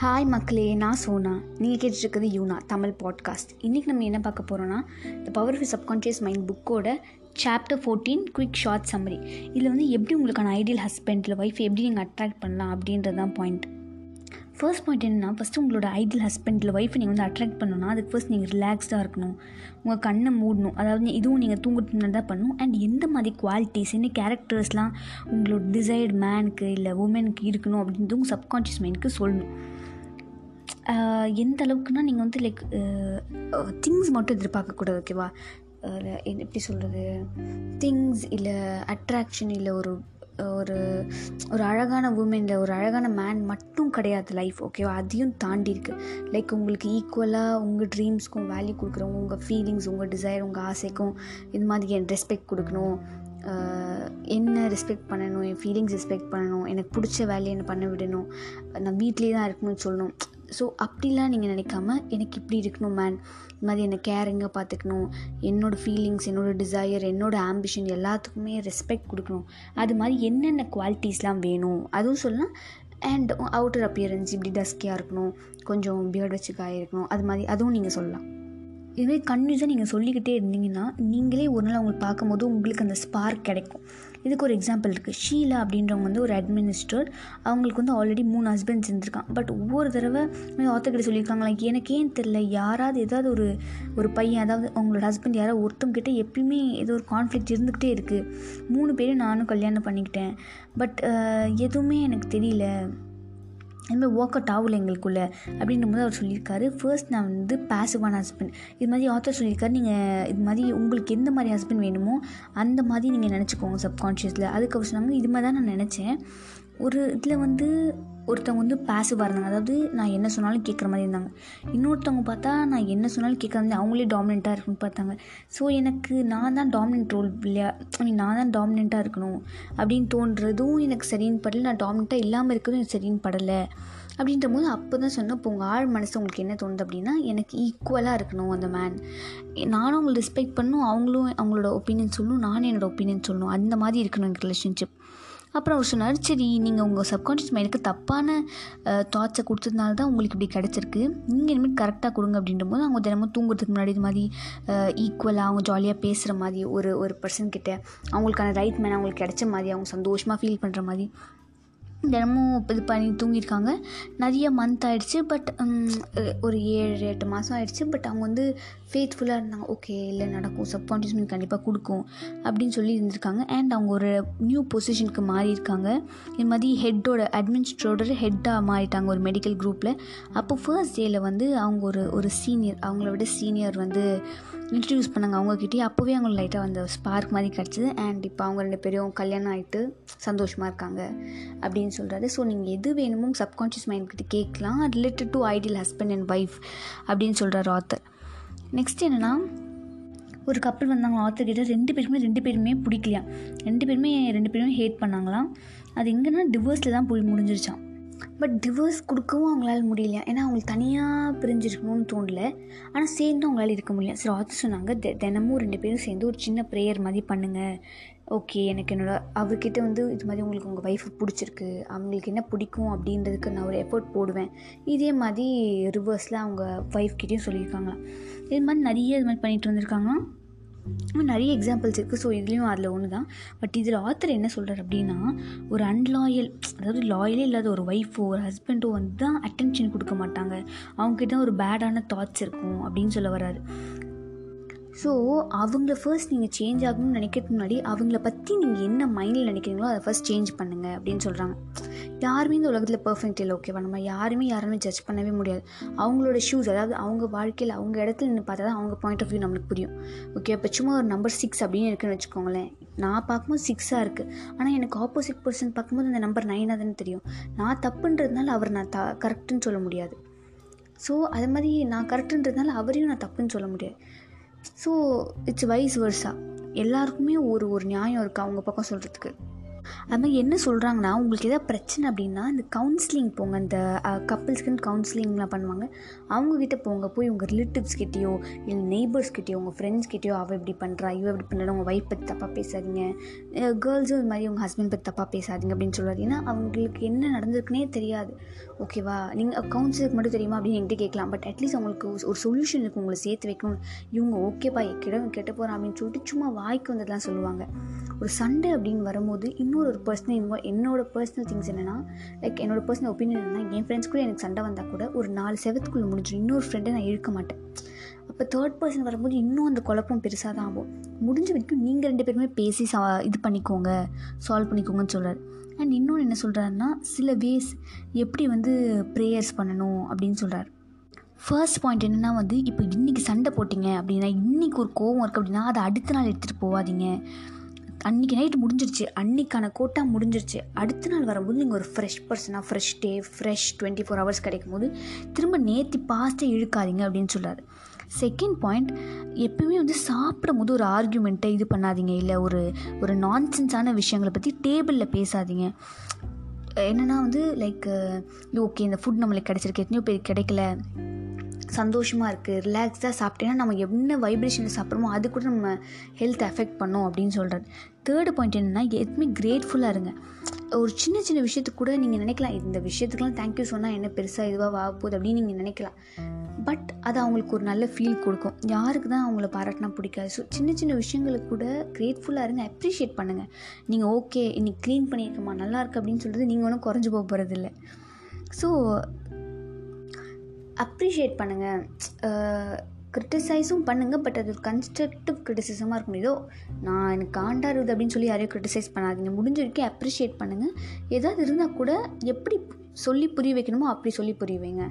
Hi மக்களே நான் சோனா. நீங்கள் கேட்டுருக்கிறது யூனா தமிழ் பாட்காஸ்ட் இன்றைக்கி நம்ம என்ன பார்க்க போகிறோன்னா the power of subconscious mind புக்கோட chapter fourteen quick short summary இதில் வந்து எப்படி உங்களுக்கான ஐடியல் ஹஸ்பண்ட் இல்லை ஒய்ஃப் எப்படி நீங்கள் அட்ராக்ட் பண்ணலாம் அப்படின்றது தான் பாயிண்ட் ஃபர்ஸ்ட் பாயிண்ட் என்னென்னா ஃபஸ்ட்டு உங்களோட ஐடியல் ஹஸ்பண்டில் ஒய்ஃபை நீங்கள் வந்து அட்ராக்ட் பண்ணணும்னா அதுக்கு ஃபர்ஸ்ட் நீங்கள் ரிலாக்ஸ்டாக இருக்கணும். உங்கள் கண்ணை மூடணும். அதாவது இதுவும் நீங்கள் தூங்குறதுக்கு முன்னாடி தான் பண்ணணும். அண்ட் எந்த மாதிரி குவாலிட்டிஸ் என்ன கேரக்டர்ஸ்லாம் உங்களோட டிசைர்டு மேனுக்கு இல்லை உமனுக்கு இருக்கணும் அப்படின்றது உங்கள் சப்கான்ஷியஸ் மைண்டுக்கு சொல்லணும். எந்த அளவுக்குன்னா நீங்கள் வந்து லைக் திங்ஸ் மட்டும் எதிர்பார்க்கக்கூடாது ஓகேவா என்ன- எப்படி சொல்கிறது திங்ஸ் இல்லை அட்ராக்ஷன் இல்லை ஒரு ஒரு ஒரு அழகான உமன் இல்லை ஒரு அழகான மேன் மட்டும் கிடையாது லைஃப் ஓகேவா அதையும் தாண்டி இருக்குது லைக் உங்களுக்கு ஈக்குவலாக உங்கள் ட்ரீம்ஸ்க்கும் வேல்யூ கொடுக்குறவங்க உங்கள் ஃபீலிங்ஸ் உங்கள் டிசைர் உங்கள் ஆசைக்கும் இது மாதிரி என் ரெஸ்பெக்ட் கொடுக்கணும். என்ன ரெஸ்பெக்ட் பண்ணணும் என் ஃபீலிங்ஸ் ரெஸ்பெக்ட் பண்ணணும் எனக்கு பிடிச்ச வேலையை என்ன பண்ண விடணும். நான் வீட்லேயே தான் இருக்கணும்னு சொல்லணும். ஸோ அப்படிலாம் நீங்கள் நினைக்காம எனக்கு இப்படி இருக்கணும் மேன் இது மாதிரி என்னை கேரிங்காக பார்த்துக்கணும். என்னோடய ஃபீலிங்ஸ் என்னோடய டிசையர் என்னோடய ஆம்பிஷன் எல்லாத்துக்குமே ரெஸ்பெக்ட் கொடுக்கணும். அது மாதிரி என்னென்ன குவாலிட்டிஸ்லாம் வேணும்? அதுவும் சொல்லலாம். அண்ட் அவுட்டர் அப்பியரன்ஸ் இப்படி டஸ்கியாக இருக்கணும். கொஞ்சம் பியர்ட் வச்சுக்காக இருக்கணும். அது மாதிரி அதுவும் நீங்கள் சொல்லலாம். இதே கன்யூஸாக நீங்கள் சொல்லிக்கிட்டே இருந்தீங்கன்னா நீங்களே ஒரு நாள் அவங்களை பார்க்கும்போது உங்களுக்கு அந்த ஸ்பார்க் கிடைக்கும். இதுக்கு ஒரு எக்ஸாம்பிள் இருக்குது ஷீலா அப்படின்றவங்க வந்து ஒரு அட்மினிஸ்டர் அவங்களுக்கு வந்து ஆல்ரெடி மூணு ஹஸ்பண்ட்ஸ் இருந்திருக்கான் பட் ஒவ்வொரு தடவை ஆத்தர்கிட்ட சொல்லியிருக்காங்களா எனக்கேன்னு தெரில யாராவது ஏதாவது ஒரு ஒரு பையன் அதாவது அவங்களோட ஹஸ்பண்ட் யாராவது ஒருத்தவங்கிட்ட எப்பயுமே ஏதோ ஒரு கான்ஃப்ளிக்ட் இருந்துக்கிட்டே இருக்குது மூணு பேரும் நானும் கல்யாணம் பண்ணிக்கிட்டேன். பட் எதுவுமே எனக்கு தெரியல. அதுமாதிரி ஒர்க் அவுட் ஆகல எங்களுக்குள்ளே அப்படின்னும் போது அவர் சொல்லியிருக்காரு. ஃபர்ஸ்ட் நான் வந்து பேசிவான ஹஸ்பண்ட் இது மாதிரி ஆத்தர் சொல்லியிருக்காரு. நீங்கள் இது மாதிரி உங்களுக்கு எந்த மாதிரி ஹஸ்பண்ட் வேணுமோ அந்த மாதிரி நீங்கள் நினச்சிக்கோங்க சப்கான்ஷியஸில் அதுக்கு அவர் சொன்னாங்க இது மாதிரி தான் நான் நினச்சேன். ஒரு இதில் வந்து ஒருத்தவங்க வந்து பேசிவாக இருந்தாங்க. அதாவது நான் என்ன சொன்னாலும் கேட்குற மாதிரி இருந்தாங்க. இன்னொருத்தவங்க பார்த்தா நான் என்ன சொன்னாலும் கேட்குற மாதிரி அவங்களே டாமினெண்ட்டாக இருக்குன்னு பார்த்தாங்க. ஸோ எனக்கு நான் தான் டாமினெண்ட் ரோல் இல்லையா? ஐ மீன் நான் தான் டாமினெண்ட்டாக இருக்கணும் அப்படின்னு தோன்றதும் எனக்கு சரின்னு படலை. நான் டாமினெண்ட்டாக இல்லாமல் இருக்கிறதும் எனக்கு சரின்னு படலை. அப்படின்ற போது அப்போ தான் சொன்னேன் இப்போ உங்கள் ஆள் மனசு உங்களுக்கு என்ன தோணுது அப்படின்னா எனக்கு ஈக்குவலாக இருக்கணும் அந்த மேன் நானும் அவங்களை ரெஸ்பெக்ட் பண்ணும் அவங்களும் அவங்களோட ஒப்பீனியன் சொல்லணும் நானும் என்னோடய ஒப்பீனியன் சொல்லணும் அந்த மாதிரி இருக்கணும் எனக்கு ரிலேஷன்ஷிப் அப்புறம் அவர் சொன்னார் சரி நீங்கள் உங்கள் சப்கான்ஷியஸ் மைண்டுக்கு தப்பான தாட்ஸை கொடுத்ததுனால தான் உங்களுக்கு இப்படி கிடச்சிருக்கு. நீங்கள் இனிமேல் கரெக்டாக கொடுங்க அப்படின்ற போது அவங்க தினமும் தூங்குறதுக்கு முன்னாடி இது மாதிரி ஈக்குவலாக அவங்க ஜாலியாக பேசுகிற மாதிரி ஒரு ஒரு பர்சன்கிட்ட அவங்களுக்கான ரைட் மேன் அவங்களுக்கு கிடைச்ச மாதிரி அவங்க சந்தோஷமாக ஃபீல் பண்ணுற மாதிரி தினமும் இது பண்ணி தூங்கியிருக்காங்க. நிறைய மந்த் ஆகிடுச்சு பட் ஒரு ஏழு எட்டு மாதம் ஆகிடுச்சு பட் அவங்க வந்து ஃபேத்ஃபுல்லாக இருந்தாங்க. ஓகே இல்லை நடக்கும். சப்கான்ஷியஸ் மைண்ட் கண்டிப்பாக கொடுக்கும் அப்படின்னு சொல்லி இருந்திருக்காங்க. அண்ட் அவங்க ஒரு நியூ பொசிஷனுக்கு மாறியிருக்காங்க. இது மாதிரி ஹெட்டோட அட்மினிஸ்ட்ரேட்டர் ஹெட்டாக மாறிட்டாங்க ஒரு மெடிக்கல் குரூப்பில் அப்போ ஃபர்ஸ்ட் டேயில் வந்து அவங்க ஒரு ஒரு சீனியர் அவங்கள விட சீனியர் வந்து இன்ட்ரடியூஸ் பண்ணாங்க அவங்கக்கிட்டே அப்போவே அவங்களுக்கு லைட்டாக அந்த ஸ்பார்க் மாதிரி கிடச்சிது. அண்ட் இப்போ அவங்க ரெண்டு பேரும் கல்யாணம் ஆகிட்டு சந்தோஷமாக இருக்காங்க அப்படின்னு சொல்கிறாரு ஸோ நீங்கள் எது வேணுமோ சப்கான்ஷியஸ் மைண்ட் கிட்ட கேட்கலாம். Related to ideal husband and wife அப்படின்னு சொல்கிறார் ஆத்தர் நெக்ஸ்ட் என்னென்னா ஒரு கப்பல் வந்தாங்க. ஆத்தர் கிட்ட ரெண்டு பேருக்குமே ரெண்டு பேருமே பிடிக்கலையா? ரெண்டு பேருமே ரெண்டு பேருமே ஹேட் பண்ணாங்களாம் அது எங்கன்னா டிவோர்ஸில் தான் போய் முடிஞ்சிருச்சான் பட் டிவோர்ஸ் கொடுக்கவும் அவங்களால முடியலையா? ஏன்னா அவங்களுக்கு தனியாக பிரிஞ்சிருக்கணும்னு தோணல. ஆனால் சேர்ந்து அவங்களால இருக்க முடியல. சரி ஆத்தர் சொன்னாங்க "தெ- தினமும் ரெண்டு பேரும் சேர்ந்து ஒரு சின்ன ப்ரேயர் மாதிரி பண்ணுங்கள் ஓகே எனக்கு என்னோட அவர்கிட்ட வந்து இது மாதிரி உங்களுக்கு உங்கள் ஒய்ஃபை பிடிச்சிருக்கு அவங்களுக்கு என்ன பிடிக்கும் அப்படின்றதுக்கு நான் ஒரு எஃபோர்ட் போடுவேன். இதே மாதிரி ரிவர்ஸில் அவங்க ஒய்ஃப்கிட்டையும் கிட்டேயும் இது மாதிரி நிறைய இது மாதிரி பண்ணிட்டு வந்திருக்காங்க நிறைய எக்ஸாம்பிள்ஸ் இருக்குது ஸோ இதுலேயும் அதில் ஒன்று தான் பட் இதில் ஆத்தர் என்ன சொல்கிறார் அப்படின்னா ஒரு அன்லாயல் அதாவது லாயலே இல்லாத ஒரு ஒய்ஃபோ ஒரு ஹஸ்பண்டோ வந்து தான் அட்டென்ஷன் கொடுக்க மாட்டாங்க. அவங்ககிட்ட ஒரு பேடான தாட்ஸ் இருக்கும் அப்படின்னு சொல்ல வர்றாரு. ஸோ அவங்கள ஃபர்ஸ்ட் நீங்கள் சேஞ்ச் ஆகணும்னு நினைக்கிறதுக்கு முன்னாடி அவங்கள பற்றி நீங்கள் என்ன மைண்டில் நினைக்கிறீங்களோ அதை ஃபர்ஸ்ட் சேஞ்ச் பண்ணுங்கள் அப்படின்னு சொல்கிறாங்க யாருமே இந்த உலகத்தில் பர்ஃபெக்ட் இல்லை ஓகேவா நம்ம யாருமே யாருமே ஜட்ஜ் பண்ணவே முடியாது. அவங்களோட ஷூஸ் அதாவது அவங்க வாழ்க்கையில் அவங்க இடத்துல நின்று பார்த்தா தான் அவங்க பாயிண்ட் ஆஃப் வியூ நம்மளுக்கு புரியும். ஓகே இப்போ சும்மா ஒரு நம்பர் சிக்ஸ் அப்படின்னு இருக்குன்னு வச்சுக்கோங்களேன். நான் பார்க்கும்போது சிக்ஸாக இருக்குது ஆனால் எனக்கு ஆப்போசிட் பர்சன் பார்க்கும்போது அந்த நம்பர் நைனாக தானே தெரியும். நான் தப்புன்றதுனால அவர் நான் த கரெக்டுன்னு சொல்ல முடியாது. ஸோ அது மாதிரி நான் கரெக்டுன்றதுனால அவரையும் நான் தப்புன்னு சொல்ல முடியாது. ஸோ இட்ஸ் வைஸ் வர்ஸா எல்லாருக்குமே ஒரு ஒரு நியாயம் இருக்குது அவங்க பக்கம் சொல்கிறதுக்கு அது மாதிரி என்ன சொல்கிறாங்கன்னா உங்களுக்கு எதாவது பிரச்சனை அப்படின்னா இந்த கவுன்சிலிங் போங்க. இந்த கப்புள்ஸ்க்குன்னு கவுன்சிலிங்லாம் பண்ணுவாங்க. அவங்கக்கிட்ட போங்க. போய் உங்கள் ரிலேட்டிவ்ஸ் கிட்டேயோ இல்லை நெய்பர்ஸ் கிட்டேயோ உங்கள் ஃப்ரெண்ட்ஸ் கிட்டேயோ அவள் இப்படி பண்ணுறா இவ இப்படி பண்ணுறா உங்கள் ஒய்ஃப் பற்றி தப்பாக பேசாதீங்க. கேர்ள்ஸும் இது மாதிரி உங்கள் ஹஸ்பண்ட் பற்றி தப்பாக பேசாதீங்க அப்படின்னு சொல்லுவார். ஏன்னா அவங்களுக்கு என்ன நடந்திருக்குனே தெரியாது. ஓகேவா நீங்கள் கவுன்சிலுக்கு மட்டும் தெரியுமா அப்படின்னு என்கிட்ட கேட்கலாம். பட் அட்லீஸ்ட் அவங்களுக்கு ஒரு சொல்யூஷன் இருக்குது உங்களை சேர்த்து வைக்கணும் இவங்க ஓகேப்பா கிட கெட்ட போகிறான் அப்படின்னு சொல்லிட்டு சும்மா வாய்க்கு வந்ததெல்லாம் சொல்லுவாங்க. ஒரு சண்டை அப்படின்னு வரும்போது இன்னொரு ஒரு பர்சனல் இன்வால்வ் என்னோட பர்சனல் திங்ஸ் என்னென்னா லைக் என்னோட பர்சனல் ஒப்பீனியன் என்னன்னா என் ஃப்ரெண்ட்ஸ் கூட எனக்கு சண்டை வந்தால் கூட ஒரு நாலு செவத்துக்குள்ளே முடிஞ்சிடும் இன்னொரு ஃப்ரெண்டை நான் இழுக்க மாட்டேன். அப்போ தேர்ட் பர்சன் வரும்போது இன்னும் அந்த குழப்பம் பெருசாக தான் ஆகும். முடிஞ்ச வரைக்கும் நீங்கள் ரெண்டு பேருமே பேசி சா இது பண்ணிக்கோங்க சால்வ் பண்ணிக்கோங்கன்னு சொல்கிறார் அண்ட் இன்னொன்று என்ன சொல்கிறாருன்னா சில வேஸ் எப்படி வந்து ப்ரேயர்ஸ் பண்ணணும் அப்படின்னு சொல்கிறார் ஃபர்ஸ்ட் பாயிண்ட் என்னென்னா வந்து இப்போ இன்றைக்கி சண்டை போட்டிங்க அப்படின்னா இன்றைக்கி ஒரு கோவம் இருக்குது அப்படின்னா அதை அடுத்த நாள் எடுத்துகிட்டு போகாதீங்க. அன்றைக்கி நைட்டு முடிஞ்சிருச்சு. அன்றைக்கான கோட்டா முடிஞ்சிருச்சு. அடுத்த நாள் வரும்போது நீங்கள் ஒரு ஃப்ரெஷ் பர்சனாக fresh day fresh twenty four hours கிடைக்கும் போது திரும்ப நேற்று பாஸ்ட்டை இழுக்காதீங்க அப்படின்னு சொல்கிறார் செகண்ட் பாயிண்ட் எப்பவுமே வந்து சாப்பிடும் போது ஒரு ஆர்கியூமெண்ட்டை இது பண்ணாதீங்க. இல்லை ஒரு ஒரு நான்சென்ஸான விஷயங்களை பற்றி டேபிளில் பேசாதீங்க. என்னென்னா வந்து லைக் ஓகே இந்த ஃபுட் நம்மளுக்கு கிடச்சிருக்கு. எத்தனையோ பேர் கிடைக்கல. சந்தோஷமாக இருக்குது ரிலாக்ஸாக சாப்பிட்டேன்னா நம்ம என்ன வைப்ரேஷனில் சாப்பிட்றோமோ அது கூட நம்ம ஹெல்த் எஃபெக்ட் பண்ணோம் அப்படின்னு சொல்கிறது தேர்டு பாயிண்ட் என்னென்னா எதுவுமே கிரேட்ஃபுல்லாக இருங்க. ஒரு சின்ன சின்ன விஷயத்துக்கு கூட நீங்கள் நினைக்கலாம் இந்த விஷயத்துக்குலாம் தேங்க்யூ சொன்னால் என்ன பெருசாக இதுவாக ஆக போகுது அப்படின்னு நீங்கள் நினைக்கலாம். பட் அது அவங்களுக்கு ஒரு நல்ல ஃபீல் கொடுக்கும். யாருக்கு தான் அவங்கள பாராட்டினா பிடிக்காது. ஸோ சின்ன சின்ன விஷயங்களுக்கு கூட கிரேட்ஃபுல்லாக இருங்க அப்ரிஷியேட் பண்ணுங்கள் நீங்கள் ஓகே இன்னைக்கு க்ளீன் பண்ணியிருக்கோமா நல்லா இருக்குது அப்படின்னு சொல்கிறது நீங்கள் ஒன்றும் குறைஞ்சி போக போகிறதில்ல ஸோ அப்ரிஷியேட் பண்ணுங்கள் க்ரிட்டிசைஸும் பண்ணுங்கள் பட் அது ஒரு கன்ஸ்ட்ரக்டிவ் க்ரிட்டிசிசமாக இருக்கணும் ஏதோ நான் எனக்கு காண்டா இருக்குது அப்படின்னு சொல்லி யாரையும் க்ரிட்டிசைஸ் பண்ணாதீங்க. முடிஞ்ச வரைக்கும் அப்ரிஷியேட் பண்ணுங்கள் ஏதாவது இருந்தால் கூட எப்படி சொல்லி புரிய வைக்கணுமோ அப்படி சொல்லி புரிய வைங்க.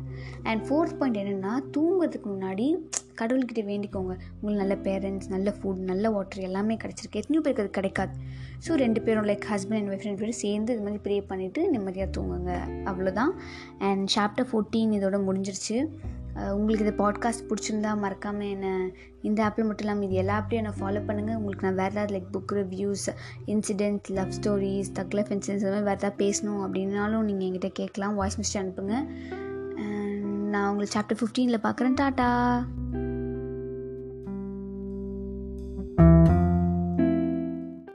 அண்ட் ஃபோர்த் பாயிண்ட் என்னென்னா தூங்குறதுக்கு முன்னாடி கடவுள்கிட்ட வேண்டிக்கோங்க. உங்களுக்கு நல்ல பேரண்ட்ஸ் நல்ல ஃபுட் நல்ல வாட்டர் எல்லாமே கிடச்சிருக்கு. எத்தனையோ பேருக்கு அது கிடைக்காது. ஸோ ரெண்டு பேரும் லைக் ஹஸ்பண்ட் அண்ட் ஒய்ஃப் ரெண்டு பேரும் சேர்ந்து இது மாதிரி ப்ரே பண்ணிவிட்டு நிம்மதியாக தூங்குங்க. அவ்வளோதான் அண்ட் சாப்டர் ஃபோர்டீன் இதோட முடிஞ்சிருச்சு. உங்களுக்கு இந்த பாட்காஸ்ட் பிடிச்சிருந்தா மறக்காமல் என்ன இந்த ஆப்பில் மட்டும் இல்லாமல் இது எல்லா ஆப்லையும் என்னை ஃபாலோ பண்ணுங்கள் உங்களுக்கு நான் வேறு ஏதாவது like book reviews incident love stories thug life incidents மாதிரி வேறு ஏதாவது பேசணும் அப்படின்னாலும் நீங்கள் என்கிட்ட கேட்கலாம். வாய்ஸ் மெசேஜ் அனுப்புங்க. நான் உங்களுக்கு சாப்டர் ஃபிஃப்டீனில் பார்க்குறேன். டாட்டா